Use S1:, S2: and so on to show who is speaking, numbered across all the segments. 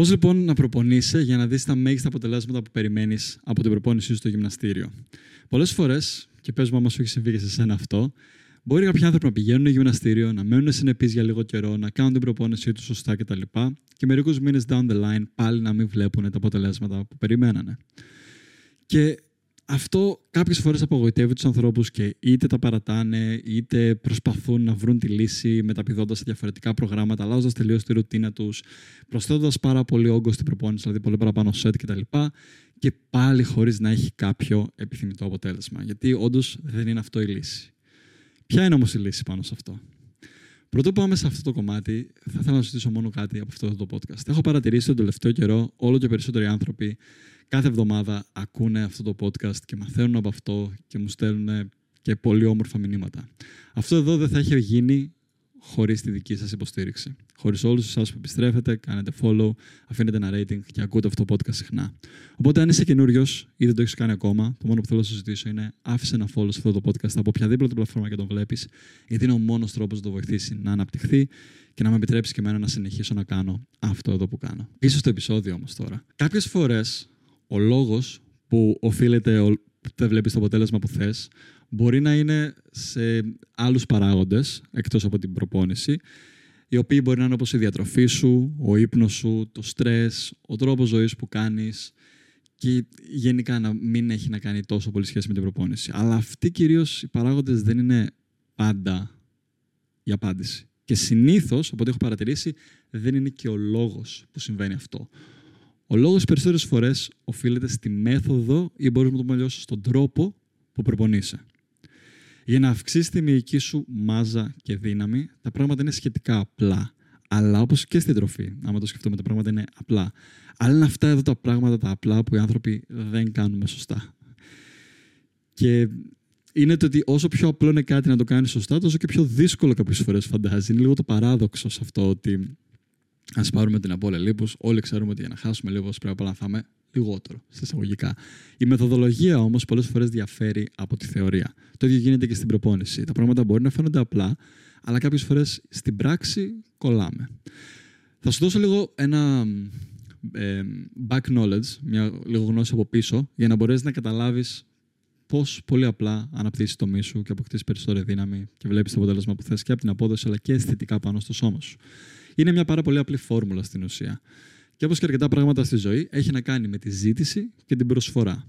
S1: Πώς λοιπόν να προπονείσαι για να δεις τα μέγιστα αποτελέσματα που περιμένεις από την προπόνησή σου στο γυμναστήριο; Πολλές φορές, και πες μου, άμα σου έχει συμβεί και σε σένα αυτό, μπορεί κάποιοι άνθρωποι να πηγαίνουν στο γυμναστήριο, να μένουν συνεπείς για λίγο καιρό, να κάνουν την προπόνησή τους σωστά κτλ. Και, και μερικούς μήνες down the line πάλι να μην βλέπουν τα αποτελέσματα που περιμένανε. Και αυτό κάποιες φορές απογοητεύει τους ανθρώπους και είτε τα παρατάνε, είτε προσπαθούν να βρουν τη λύση μεταπηδώντας σε διαφορετικά προγράμματα, αλλάζοντας τελείως τη ρουτίνα τους, προσθέτοντας πάρα πολύ όγκο στην προπόνηση, δηλαδή πολύ παραπάνω σετ κτλ. Και πάλι χωρίς να έχει κάποιο επιθυμητό αποτέλεσμα. Γιατί όντως δεν είναι αυτό η λύση. Ποια είναι όμως η λύση πάνω σε αυτό; Πρωτού πάμε σε αυτό το κομμάτι, θα ήθελα να σου ζητήσω μόνο κάτι από αυτό το podcast. Έχω παρατηρήσει τον τελευταίο καιρό όλο και περισσότεροι άνθρωποι κάθε εβδομάδα ακούνε αυτό το podcast και μαθαίνουν από αυτό και μου στέλνουν και πολύ όμορφα μηνύματα. Αυτό εδώ δεν θα είχε γίνει χωρίς τη δική σας υποστήριξη. Χωρίς όλους εσάς που επιστρέφετε, κάνετε follow, αφήνετε ένα rating και ακούτε αυτό το podcast συχνά. Οπότε, αν είσαι καινούριος ή δεν το έχεις κάνει ακόμα, το μόνο που θέλω να σου ζητήσω είναι άφησε ένα follow σε αυτό το podcast από οποιαδήποτε πλατφόρμα και τον βλέπεις, γιατί είναι ο μόνος τρόπος να το βοηθήσει να αναπτυχθεί και να με επιτρέψει και εμένα να συνεχίσω να κάνω αυτό εδώ που κάνω. Πίσω στο επεισόδιο όμως τώρα. Κάποιες φορές ο λόγος που οφείλεται, δεν βλέπεις το αποτέλεσμα που θες, μπορεί να είναι σε άλλους παράγοντες, εκτός από την προπόνηση, οι οποίοι μπορεί να είναι όπως η διατροφή σου, ο ύπνος σου, το στρες, ο τρόπος ζωής που κάνεις και γενικά να μην έχει να κάνει τόσο πολύ σχέση με την προπόνηση. Αλλά αυτοί κυρίως οι παράγοντες δεν είναι πάντα η απάντηση. Και συνήθως, από ό,τι έχω παρατηρήσει, δεν είναι και ο λόγος που συμβαίνει αυτό. Ο λόγος περισσότερες φορές οφείλεται στη μέθοδο ή μπορείς να το πούμε στον τρόπο που προπονείσαι. Για να αυξήσεις τη μυϊκή σου μάζα και δύναμη, τα πράγματα είναι σχετικά απλά. Αλλά όπως και στην τροφή, άμα το σκεφτούμε, τα πράγματα είναι απλά. Αλλά είναι αυτά εδώ τα πράγματα τα απλά που οι άνθρωποι δεν κάνουμε σωστά. Και είναι το ότι όσο πιο απλό είναι κάτι να το κάνεις σωστά, τόσο και πιο δύσκολο κάποιες φορές φαντάζει. Είναι λίγο το παράδοξο σε αυτό ότι Α πάρουμε την απώλεια λίπους. Όλοι ξέρουμε ότι για να χάσουμε λίγο πρέπει να φάμε λιγότερο, σε εισαγωγικά. Η μεθοδολογία όμως πολλές φορές διαφέρει από τη θεωρία. Το ίδιο γίνεται και στην προπόνηση. Τα πράγματα μπορεί να φαίνονται απλά, αλλά κάποιες φορές στην πράξη κολλάμε. Θα σου δώσω λίγο ένα ε, back knowledge, μια λίγο γνώση από πίσω, για να μπορέσεις να καταλάβεις πώς πολύ απλά αναπτύσσεις το μίσου και αποκτήσεις περισσότερη δύναμη και βλέπεις το αποτέλεσμα που θες και από την απόδοση αλλά και αισθητικά πάνω στο σώμα σου. Είναι μια πάρα πολύ απλή φόρμουλα στην ουσία. Και όπως και αρκετά πράγματα στη ζωή, έχει να κάνει με τη ζήτηση και την προσφορά.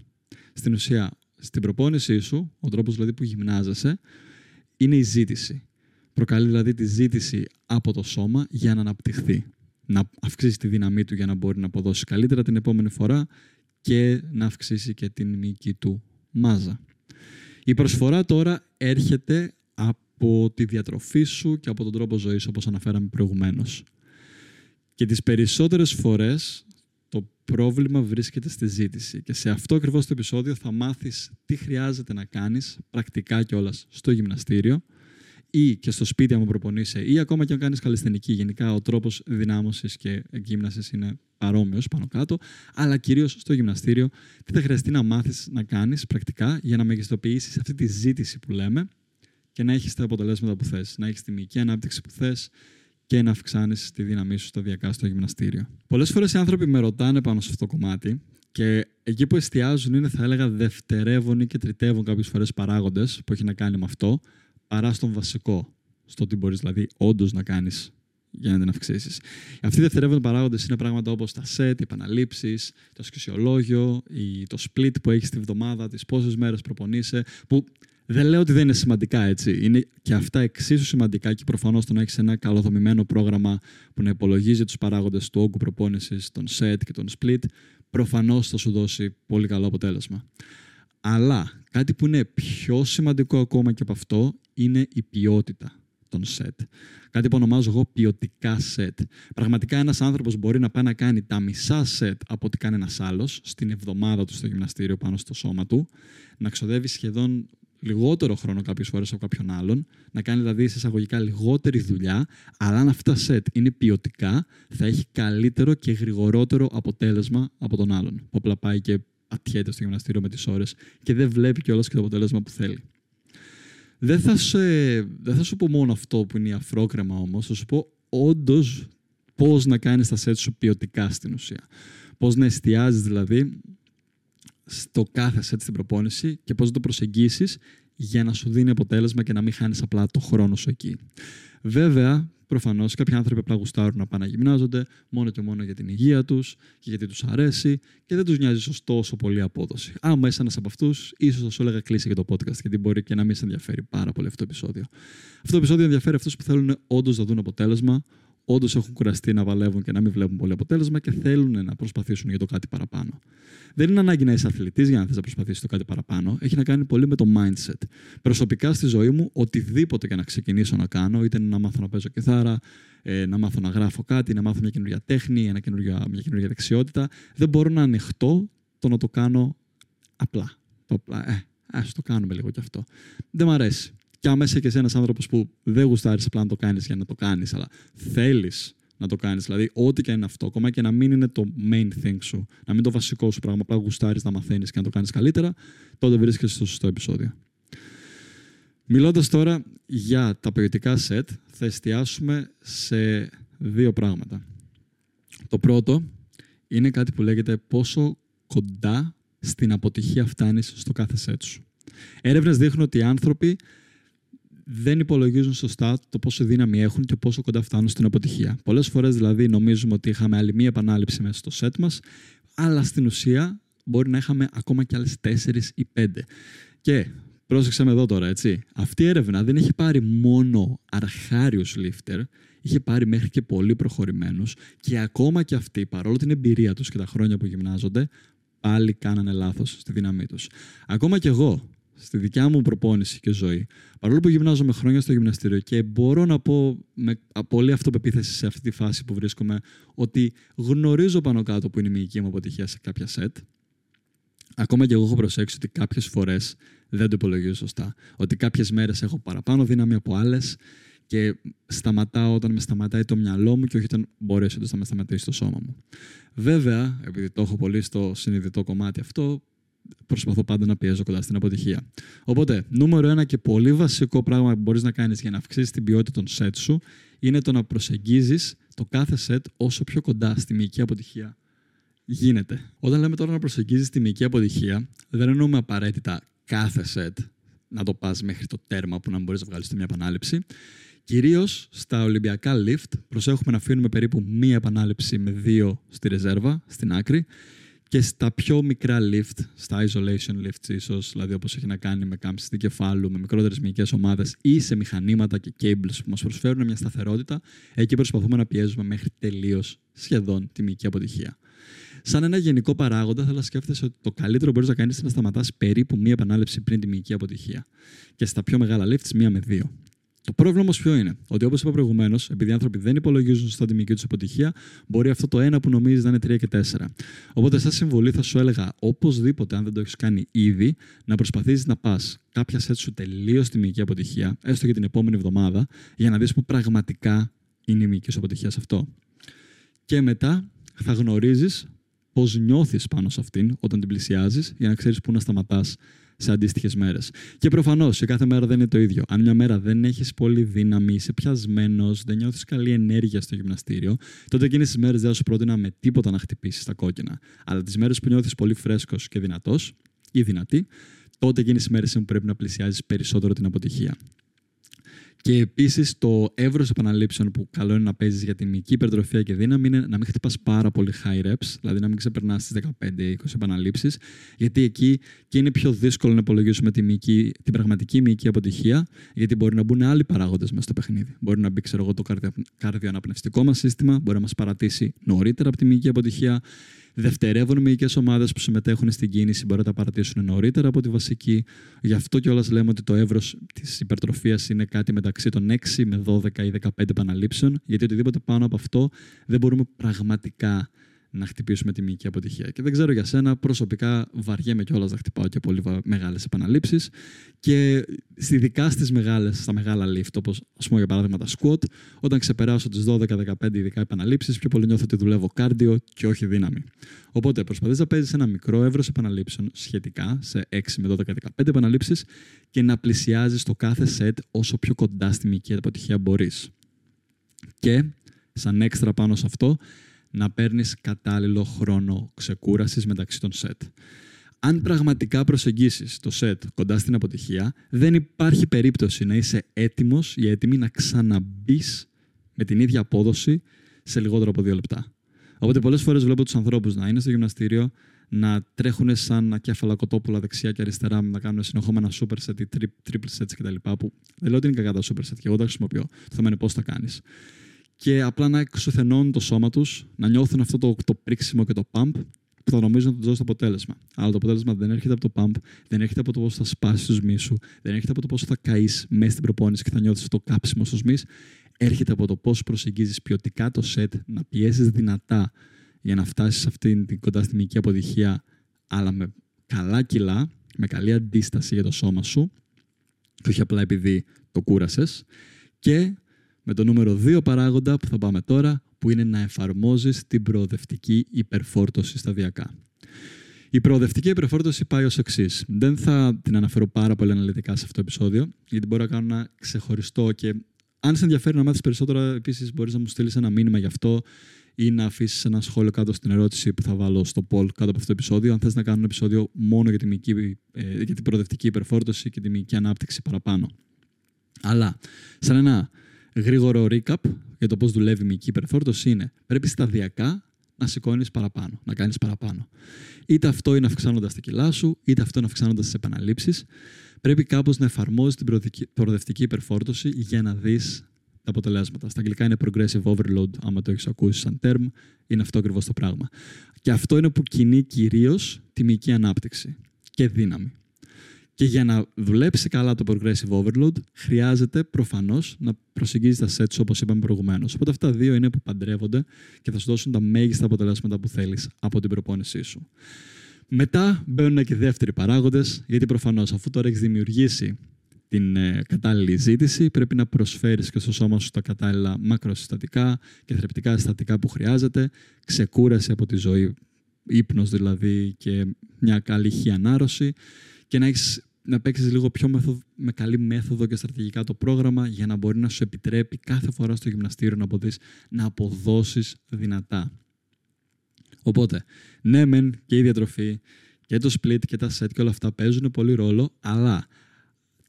S1: Στην ουσία, στην προπόνησή σου, ο τρόπος δηλαδή που γυμνάζεσαι, είναι η ζήτηση. Προκαλεί δηλαδή τη ζήτηση από το σώμα για να αναπτυχθεί. Να αυξήσει τη δύναμή του για να μπορεί να αποδώσει καλύτερα την επόμενη φορά και να αυξήσει και την μυϊκή του μάζα. Η προσφορά τώρα έρχεται από από τη διατροφή σου και από τον τρόπο ζωής, όπως αναφέραμε προηγουμένως. Και τις περισσότερες φορές το πρόβλημα βρίσκεται στη ζήτηση. Και σε αυτό ακριβώς το επεισόδιο θα μάθεις τι χρειάζεται να κάνεις πρακτικά κιόλας στο γυμναστήριο ή και στο σπίτι αν προπονείσαι ή ακόμα και αν κάνεις καλλιστενική. Γενικά ο τρόπος δυνάμωσης και εγκύμνασης είναι παρόμοιος πάνω κάτω, αλλά κυρίως στο γυμναστήριο τι θα χρειαστεί να μάθεις να κάνεις πρακτικά για να μεγιστοποιήσεις αυτή τη ζήτηση που λέμε και να έχεις τα αποτελέσματα που θες. Να έχεις τη μυϊκή ανάπτυξη που θες και να αυξάνεις τη δύναμή σου σταδιακά στο γυμναστήριο. Πολλές φορές οι άνθρωποι με ρωτάνε πάνω σε αυτό το κομμάτι και εκεί που εστιάζουν είναι, θα έλεγα, δευτερεύουν και τριτεύουν κάποιες φορές παράγοντες που έχει να κάνει με αυτό, παρά στον βασικό. Στο τι μπορείς δηλαδή όντως να κάνεις για να την αυξήσεις. Αυτοί οι δευτερεύοντε παράγοντες είναι πράγματα όπως τα set, οι επαναλήψεις, το ασκησιολόγιο, το split που έχεις τη βδομάδα, τις πόσες μέρες προπονείσαι, που δεν λέω ότι δεν είναι σημαντικά έτσι. Είναι και αυτά εξίσου σημαντικά και προφανώς το να έχεις ένα καλοδομημένο πρόγραμμα που να υπολογίζει τους παράγοντες του όγκου προπόνησης, των set και των split, προφανώς θα σου δώσει πολύ καλό αποτέλεσμα. Αλλά κάτι που είναι πιο σημαντικό ακόμα και από αυτό είναι η ποιότητα των set. Κάτι που ονομάζω εγώ ποιοτικά set. Πραγματικά ένας άνθρωπος μπορεί να πάει να κάνει τα μισά set από ό,τι κάνει ένας άλλος στην εβδομάδα του στο γυμναστήριο πάνω στο σώμα του, να ξοδεύει σχεδόν λιγότερο χρόνο κάποιες φορές από κάποιον άλλον, να κάνει δηλαδή σε εισαγωγικά λιγότερη δουλειά, αλλά αν αυτά σετ είναι ποιοτικά, θα έχει καλύτερο και γρηγορότερο αποτέλεσμα από τον άλλον. Που απλά πάει και ατιέται στο γυμναστήριο με τις ώρες και δεν βλέπει κιόλας και το αποτέλεσμα που θέλει. Δεν θα, σε, δεν θα σου πω μόνο αυτό που είναι η αφρόκρεμα όμως, θα σου πω όντως Πώς να κάνεις τα σετ σου ποιοτικά στην ουσία. Πώς να εστιάζεις δηλαδή στο κάθε σετ στην προπόνηση και πώς να το προσεγγίσεις για να σου δίνει αποτέλεσμα και να μην χάνεις απλά το χρόνο σου εκεί. Βέβαια, προφανώς κάποιοι άνθρωποι απλά γουστάρουν να πάνε να γυμνάζονται μόνο και μόνο για την υγεία τους και γιατί τους αρέσει και δεν τους νοιάζει ω τόσο πολύ απόδοση. Άμα είσαι ένας από αυτούς, ίσως θα σου έλεγα κλείσει για το podcast, γιατί μπορεί και να μην σε ενδιαφέρει πάρα πολύ αυτό το επεισόδιο. Αυτό το επεισόδιο ενδιαφέρει αυτούς που θέλουν όντως να δουν αποτέλεσμα, όντως έχουν κουραστεί να βαλεύουν και να μην βλέπουν πολύ αποτέλεσμα και θέλουν να προσπαθήσουν για το κάτι παραπάνω. Δεν είναι ανάγκη να είσαι αθλητής για να θες να προσπαθήσεις το κάτι παραπάνω. Έχει να κάνει πολύ με το mindset. Προσωπικά στη ζωή μου, οτιδήποτε και να ξεκινήσω να κάνω, είτε να μάθω να παίζω κιθάρα, ε, να μάθω να γράφω κάτι, να μάθω μια καινούργια τέχνη, ένα καινούργια, μια καινούργια δεξιότητα, δεν μπορώ να ανοιχτώ το να το κάνω απλά. Το απλά, ε, ας το κάνουμε λίγο κι αυτό. Δεν μ' αρέσει. Και άμα είσαι και εσύ ένας άνθρωπος που δεν γουστάρεις απλά να το κάνεις για να το κάνεις, αλλά θέλεις να το κάνεις. Δηλαδή, ό,τι και είναι αυτό, ακόμα και να μην είναι το main thing σου, να μην το βασικό σου πράγμα, απλά γουστάρεις να μαθαίνεις και να το κάνεις καλύτερα, τότε βρίσκεσαι στο σωστό επεισόδιο. Μιλώντας τώρα για τα ποιοτικά set, θα εστιάσουμε σε δύο πράγματα. Το πρώτο είναι κάτι που λέγεται πόσο κοντά στην αποτυχία φτάνεις στο κάθε set σου. Έρευνες δείχνουν ότι οι άνθρωποι δεν υπολογίζουν σωστά το πόσο δύναμη έχουν και πόσο κοντά φτάνουν στην αποτυχία. Πολλές φορές δηλαδή νομίζουμε ότι είχαμε άλλη μία επανάληψη μέσα στο σετ μας, αλλά στην ουσία μπορεί να είχαμε ακόμα και άλλες 4 ή 5. Και πρόσεξε με εδώ τώρα, έτσι. Αυτή η έρευνα δεν έχει πάρει μόνο αρχάριους lifter, είχε πάρει μέχρι και πολύ προχωρημένους και ακόμα και αυτοί, παρόλο την εμπειρία τους και τα χρόνια που γυμνάζονται, πάλι κάνανε λάθος στη δύναμή τους. Ακόμα και εγώ, στη δικιά μου προπόνηση και ζωή. Παρόλο που γυμνάζομαι χρόνια στο γυμναστήριο και μπορώ να πω με πολύ αυτοπεποίθηση σε αυτή τη φάση που βρίσκομαι ότι γνωρίζω πάνω κάτω που είναι η μυϊκή μου αποτυχία σε κάποια σετ. Ακόμα και εγώ έχω προσέξει ότι κάποιες φορές δεν το υπολογίζω σωστά. Ότι κάποιες μέρες έχω παραπάνω δύναμη από άλλες και σταματάω όταν με σταματάει το μυαλό μου και όχι όταν μπορέσω να με σταματήσει το σώμα μου. Βέβαια, επειδή το έχω πολύ στο συνειδητό κομμάτι αυτό, προσπαθώ πάντα να πιέζω κοντά στην αποτυχία. Οπότε, νούμερο ένα και πολύ βασικό πράγμα που μπορείς να κάνεις για να αυξήσεις την ποιότητα των σετ σου είναι το να προσεγγίζεις το κάθε σετ όσο πιο κοντά στη μυϊκή αποτυχία γίνεται. Όταν λέμε τώρα να προσεγγίζεις τη μυϊκή αποτυχία, δεν εννοούμε απαραίτητα κάθε σετ να το πας μέχρι το τέρμα που να μπορείς να βγάλεις μια επανάληψη. Κυρίως στα Ολυμπιακά lift, προσέχουμε να αφήνουμε περίπου μία επανάληψη με δύο στη ρεζέρβα, στην άκρη, και στα πιο μικρά lift, στα isolation lifts ίσως, δηλαδή όπως έχει να κάνει με κάμψη κεφάλου, με μικρότερες μυϊκές ομάδες ή σε μηχανήματα και cables που μας προσφέρουν μια σταθερότητα, εκεί προσπαθούμε να πιέζουμε μέχρι τελείως σχεδόν τη μυϊκή αποτυχία. Σαν ένα γενικό παράγοντα, θέλω να σκέφτεσαι ότι το καλύτερο που μπορείς να κάνεις είναι να σταματάς περίπου μία επανάληψη πριν τη μυϊκή αποτυχία. Και στα πιο μεγάλα lifts, μία με δύο. Το πρόβλημα όμως ποιο είναι, ότι όπως είπα προηγουμένως, επειδή οι άνθρωποι δεν υπολογίζουν σωστά τη μυϊκή τους αποτυχία, μπορεί αυτό το ένα που νομίζεις να είναι 3 και 4. Οπότε, σαν συμβολή, θα σου έλεγα οπωσδήποτε, αν δεν το έχεις κάνει ήδη, να προσπαθήσεις να πας κάποια σετ σου τελείως στη μυϊκή αποτυχία, έστω για την επόμενη εβδομάδα, για να δεις που πραγματικά είναι η μυϊκή σου αποτυχία σε αυτό. Και μετά θα γνωρίζεις πώς νιώθεις πάνω σε αυτήν όταν την πλησιάζεις, για να ξέρεις πού να σταματάς σε αντίστοιχες μέρες. Και προφανώς σε κάθε μέρα δεν είναι το ίδιο. Αν μια μέρα δεν έχεις πολύ δύναμη, είσαι πιασμένος, δεν νιώθεις καλή ενέργεια στο γυμναστήριο, τότε εκείνες τις μέρες δεν θα σου πρότεινα με τίποτα να χτυπήσεις τα κόκκινα. Αλλά τις μέρες που νιώθεις πολύ φρέσκος και δυνατός ή δυνατή, τότε εκείνες τις μέρες πρέπει να πλησιάζεις περισσότερο την αποτυχία. Και επίσης το εύρος επαναλήψεων που καλό είναι να παίζεις για την μυϊκή υπερτροφία και δύναμη είναι να μην χτυπάς πάρα πολύ high reps, δηλαδή να μην ξεπερνάς τις 15-20 επαναλήψεις, γιατί εκεί και είναι πιο δύσκολο να υπολογίσουμε τη μυϊκή, την πραγματική μυϊκή αποτυχία, γιατί μπορεί να μπουν άλλοι παράγοντες μέσα στο παιχνίδι. Μπορεί να μπει, ξέρω εγώ, το καρδιοαναπνευστικό μας σύστημα, μπορεί να μας παρατήσει νωρίτερα από τη μυϊκή αποτυχία δευτερεύουν μυϊκές ομάδες που συμμετέχουν στην κίνηση μπορεί να τα παρατήσουν νωρίτερα από τη βασική. Γι' αυτό κιόλας λέμε ότι το εύρος της υπερτροφίας είναι κάτι μεταξύ των 6 με 12 ή 15 επαναλήψεων, γιατί οτιδήποτε πάνω από αυτό δεν μπορούμε πραγματικά να χτυπήσουμε τη μυϊκή αποτυχία. Και δεν ξέρω για σένα, προσωπικά βαριέμαι κιόλας να χτυπάω και πολύ μεγάλες επαναλήψεις. Και ειδικά στις μεγάλες, στα μεγάλα lift, όπως ας πούμε για παράδειγμα τα squat, όταν ξεπεράσω τις 12-15 ειδικά επαναλήψεις, πιο πολύ νιώθω ότι δουλεύω κάρδιο και όχι δύναμη. Οπότε προσπαθείς να παίζεις ένα μικρό εύρος επαναλήψεων σχετικά σε 6 με 12-15 επαναλήψεις και να πλησιάζεις το κάθε set όσο πιο κοντά στη μυϊκή αποτυχία μπορείς. Και σαν έξτρα πάνω σε αυτό, να παίρνεις κατάλληλο χρόνο ξεκούρασης μεταξύ των σετ. Αν πραγματικά προσεγγίσεις το σετ κοντά στην αποτυχία, δεν υπάρχει περίπτωση να είσαι έτοιμος ή έτοιμη να ξαναμπεί με την ίδια απόδοση σε λιγότερο από δύο λεπτά. Οπότε πολλές φορές βλέπω τους ανθρώπους να είναι στο γυμναστήριο, να τρέχουν σαν ακέφαλα κοτόπουλα δεξιά και αριστερά, να κάνουν συνεχόμενα super set ή triple sets κτλ. Που δεν λέω ότι είναι κακά τα super set και εγώ τα χρησιμοποιώ. Το θέμα είναι πώς τα κάνεις. Και απλά να εξουθενώνουν το σώμα τους, να νιώθουν αυτό το, το πρίξιμο και το pump που θα νομίζουν ότι τους δώσει το αποτέλεσμα. Αλλά το αποτέλεσμα δεν έρχεται από το pump, δεν έρχεται από το πόσο θα σπάσεις τους μίσου, δεν έρχεται από το πόσο θα καείς μέσα στην προπόνηση και θα νιώθεις το κάψιμο στους μη. Έρχεται από το πώς προσεγγίζεις ποιοτικά το set, να πιέσεις δυνατά για να φτάσεις σε αυτήν την κοντά στη μυϊκή αποτυχία, αλλά με καλά κιλά, με καλή αντίσταση για το σώμα σου, και όχι απλά επειδή το κούρασες. Και με το νούμερο 2 παράγοντα που θα πάμε τώρα, που είναι να εφαρμόζεις την προοδευτική υπερφόρτωση σταδιακά. Η προοδευτική υπερφόρτωση πάει ως εξής. Δεν θα την αναφέρω πάρα πολύ αναλυτικά σε αυτό το επεισόδιο, γιατί μπορώ να κάνω ένα ξεχωριστό και αν σε ενδιαφέρει να μάθεις περισσότερα, επίσης μπορείς να μου στείλεις ένα μήνυμα γι' αυτό ή να αφήσεις ένα σχόλιο κάτω στην ερώτηση που θα βάλω στο poll κάτω από αυτό το επεισόδιο. Αν θες να κάνω ένα επεισόδιο μόνο για, τη μυϊκή, ε, για την προοδευτική υπερφόρτωση και τη μυϊκή ανάπτυξη παραπάνω. Αλλά, σαν ένα γρήγορο recap για το πώς δουλεύει η μυϊκή υπερφόρτωση είναι πρέπει σταδιακά να σηκώνεις παραπάνω, να κάνεις παραπάνω. Είτε αυτό είναι αυξάνοντας τα κιλά σου, είτε αυτό είναι αυξάνοντας τις επαναλήψεις. Πρέπει κάπως να εφαρμόζεις την προοδευτική υπερφόρτωση για να δεις τα αποτελέσματα. Στα αγγλικά είναι progressive overload, άμα το έχεις ακούσει σαν term, είναι αυτό ακριβώς το πράγμα. Και αυτό είναι που κινεί κυρίως τη μυϊκή ανάπτυξη και δύναμη. Και για να δουλέψει καλά το progressive overload, χρειάζεται προφανώς να προσεγγίζει τα sets όπως είπαμε προηγουμένως. Οπότε αυτά δύο είναι που παντρεύονται και θα σου δώσουν τα μέγιστα αποτελέσματα που θέλεις από την προπόνησή σου. Μετά μπαίνουν και οι δεύτεροι παράγοντες, γιατί προφανώς αφού τώρα έχεις δημιουργήσει την ε, κατάλληλη ζήτηση, πρέπει να προσφέρεις και στο σώμα σου τα κατάλληλα μακροσυστατικά και θρεπτικά συστατικά που χρειάζεται, ξεκούραση από τη ζωή, ύπνος δηλαδή και μια καλή χιανάρωση και να, έχεις, να παίξεις λίγο πιο μεθοδ, με καλή μέθοδο και στρατηγικά το πρόγραμμα για να μπορεί να σου επιτρέπει κάθε φορά στο γυμναστήριο να, αποδείς, να αποδώσεις δυνατά. Οπότε, ναι μεν και η διατροφή και το split και τα set και όλα αυτά παίζουν πολύ ρόλο, αλλά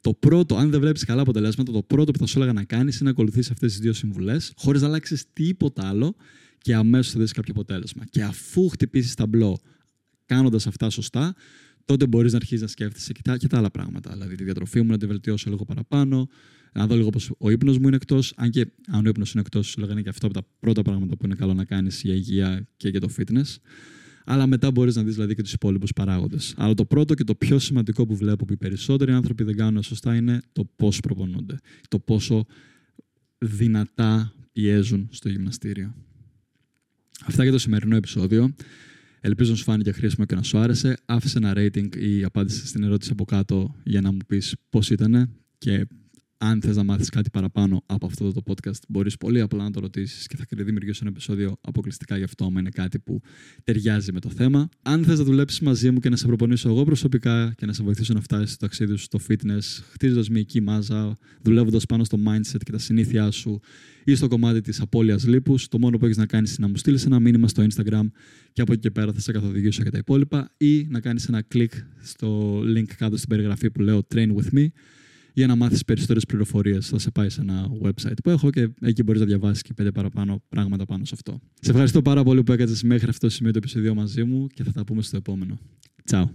S1: το πρώτο, αν δεν βλέπεις καλά αποτελέσματα, το πρώτο που θα σου έλεγα να κάνεις είναι να ακολουθήσεις αυτές τις δύο συμβουλές, χωρίς να αλλάξεις τίποτα άλλο και αμέσως θα δεις κάποιο αποτέλεσμα. Και αφού χτυπήσεις ταμπλό κάνοντας αυτά σωστά, τότε μπορείς να αρχίσεις να σκέφτεσαι και τα, και τα άλλα πράγματα. Δηλαδή τη διατροφή μου να τη βελτιώσω λίγο παραπάνω, να δω λίγο πώ ο ύπνος μου είναι εκτός. Αν και αν ο ύπνος είναι εκτός, σου λέγανε και αυτό από τα πρώτα πράγματα που είναι καλό να κάνεις για υγεία και για το fitness αλλά μετά μπορείς να δεις δηλαδή και τους υπόλοιπους παράγοντες. Αλλά το πρώτο και το πιο σημαντικό που βλέπω που οι περισσότεροι άνθρωποι δεν κάνουν σωστά είναι το πώς προπονούνται. Το πόσο δυνατά πιέζουν στο γυμναστήριο. Αυτά για το σημερινό επεισόδιο. Ελπίζω να σου φάνηκε χρήσιμο και να σου άρεσε. Άφησε ένα rating ή απάντησε στην ερώτηση από κάτω για να μου πεις πώς ήταν και αν θες να μάθεις κάτι παραπάνω από αυτό το podcast, μπορείς πολύ απλά να το ρωτήσεις και θα δημιουργήσω ένα επεισόδιο αποκλειστικά γι' αυτό, άμα είναι κάτι που ταιριάζει με το θέμα. Αν θες να δουλέψεις μαζί μου και να σε προπονήσω εγώ προσωπικά και να σε βοηθήσω να φτάσεις στο ταξίδι σου στο fitness, χτίζοντας μυϊκή μάζα, δουλεύοντας πάνω στο mindset και τα συνήθειά σου ή στο κομμάτι της απώλειας λίπους, το μόνο που έχεις να κάνεις είναι να μου στείλεις ένα μήνυμα στο Instagram και από εκεί και πέρα θα σε καθοδηγήσω για τα υπόλοιπα ή να κάνεις ένα κλικ στο link κάτω στην περιγραφή που λέω Train with me για να μάθεις περισσότερες πληροφορίες. Θα σε πάει σε ένα website που έχω και εκεί μπορείς να διαβάσεις και πέντε παραπάνω πράγματα πάνω σε αυτό. Σε ευχαριστώ πάρα πολύ που έκατες μέχρι αυτό το σημείο το επεισόδιο μαζί μου και θα τα πούμε στο επόμενο. Τσάου.